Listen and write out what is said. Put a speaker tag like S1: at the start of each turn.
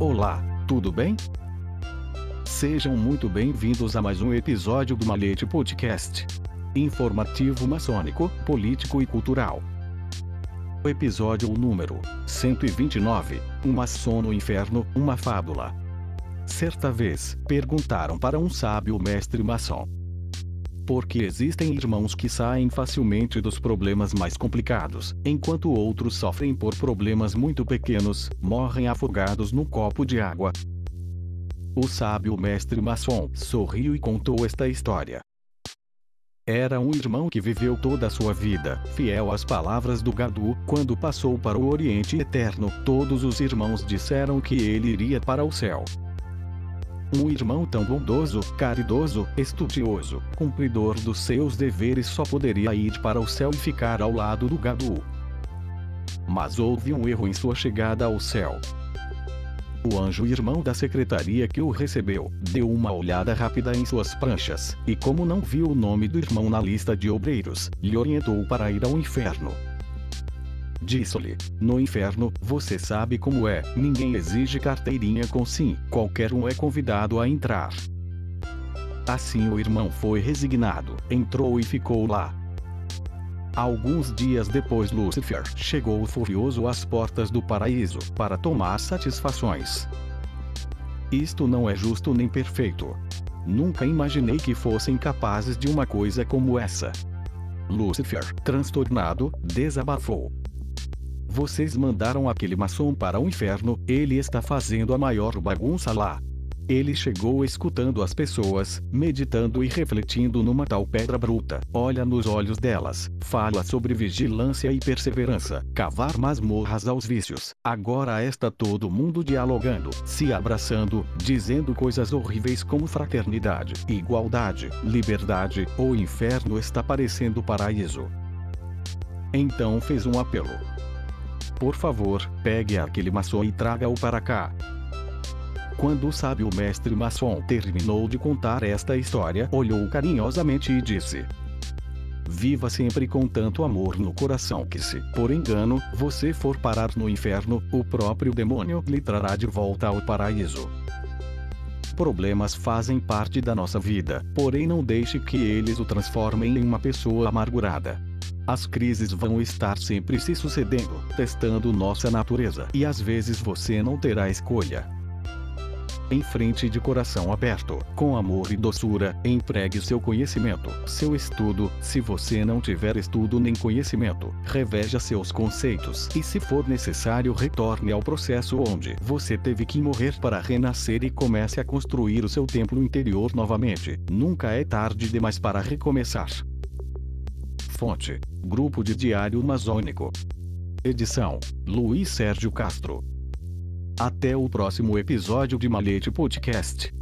S1: Olá, tudo bem? Sejam muito bem-vindos a mais um episódio do Malete Podcast. Informativo maçônico, político e cultural. Episódio número 129. Um maçom no inferno, uma fábula. Certa vez, perguntaram para um sábio mestre maçom. Por que existem irmãos que saem facilmente dos problemas mais complicados, enquanto outros sofrem por problemas muito pequenos, morrem afogados num copo de água? O sábio mestre maçom sorriu e contou esta história. Era um irmão que viveu toda a sua vida, fiel às palavras do Gadu, quando passou para o Oriente Eterno, todos os irmãos disseram que ele iria para o céu. Um irmão tão bondoso, caridoso, estudioso, cumpridor dos seus deveres só poderia ir para o céu e ficar ao lado do Gadu. Mas houve um erro em sua chegada ao céu. O anjo irmão da secretaria que o recebeu, deu uma olhada rápida em suas pranchas, e como não viu o nome do irmão na lista de obreiros, lhe orientou para ir ao inferno. Disse-lhe: No inferno, você sabe como é, ninguém exige carteirinha com sim, qualquer um é convidado a entrar. Assim o irmão foi resignado, entrou e ficou lá. Alguns dias depois Lúcifer chegou furioso às portas do paraíso, para tomar satisfações. Isto não é justo nem perfeito. Nunca imaginei que fossem capazes de uma coisa como essa. Lúcifer, transtornado, desabafou. Vocês mandaram aquele maçom para o inferno, ele está fazendo a maior bagunça lá. Ele chegou escutando as pessoas, meditando e refletindo numa tal pedra bruta. Olha nos olhos delas, fala sobre vigilância e perseverança, cavar masmorras aos vícios. Agora está todo mundo dialogando, se abraçando, dizendo coisas horríveis como fraternidade, igualdade, liberdade. O inferno está parecendo paraíso. Então fez um apelo. Por favor, pegue aquele maçom e traga-o para cá. Quando o sábio mestre maçom terminou de contar esta história, olhou carinhosamente e disse: Viva sempre com tanto amor no coração que se, por engano, você for parar no inferno, o próprio demônio lhe trará de volta ao paraíso. Problemas fazem parte da nossa vida, porém não deixe que eles o transformem em uma pessoa amargurada. As crises vão estar sempre se sucedendo, testando nossa natureza, e às vezes você não terá escolha. Em frente de coração aberto, com amor e doçura, empregue seu conhecimento, seu estudo. Se você não tiver estudo nem conhecimento, reveja seus conceitos e, se for necessário, retorne ao processo onde você teve que morrer para renascer e comece a construir o seu templo interior novamente. Nunca é tarde demais para recomeçar. Fonte: Grupo de Diário Amazônico. Edição: Luiz Sérgio Castro. Até o próximo episódio de Malete Podcast.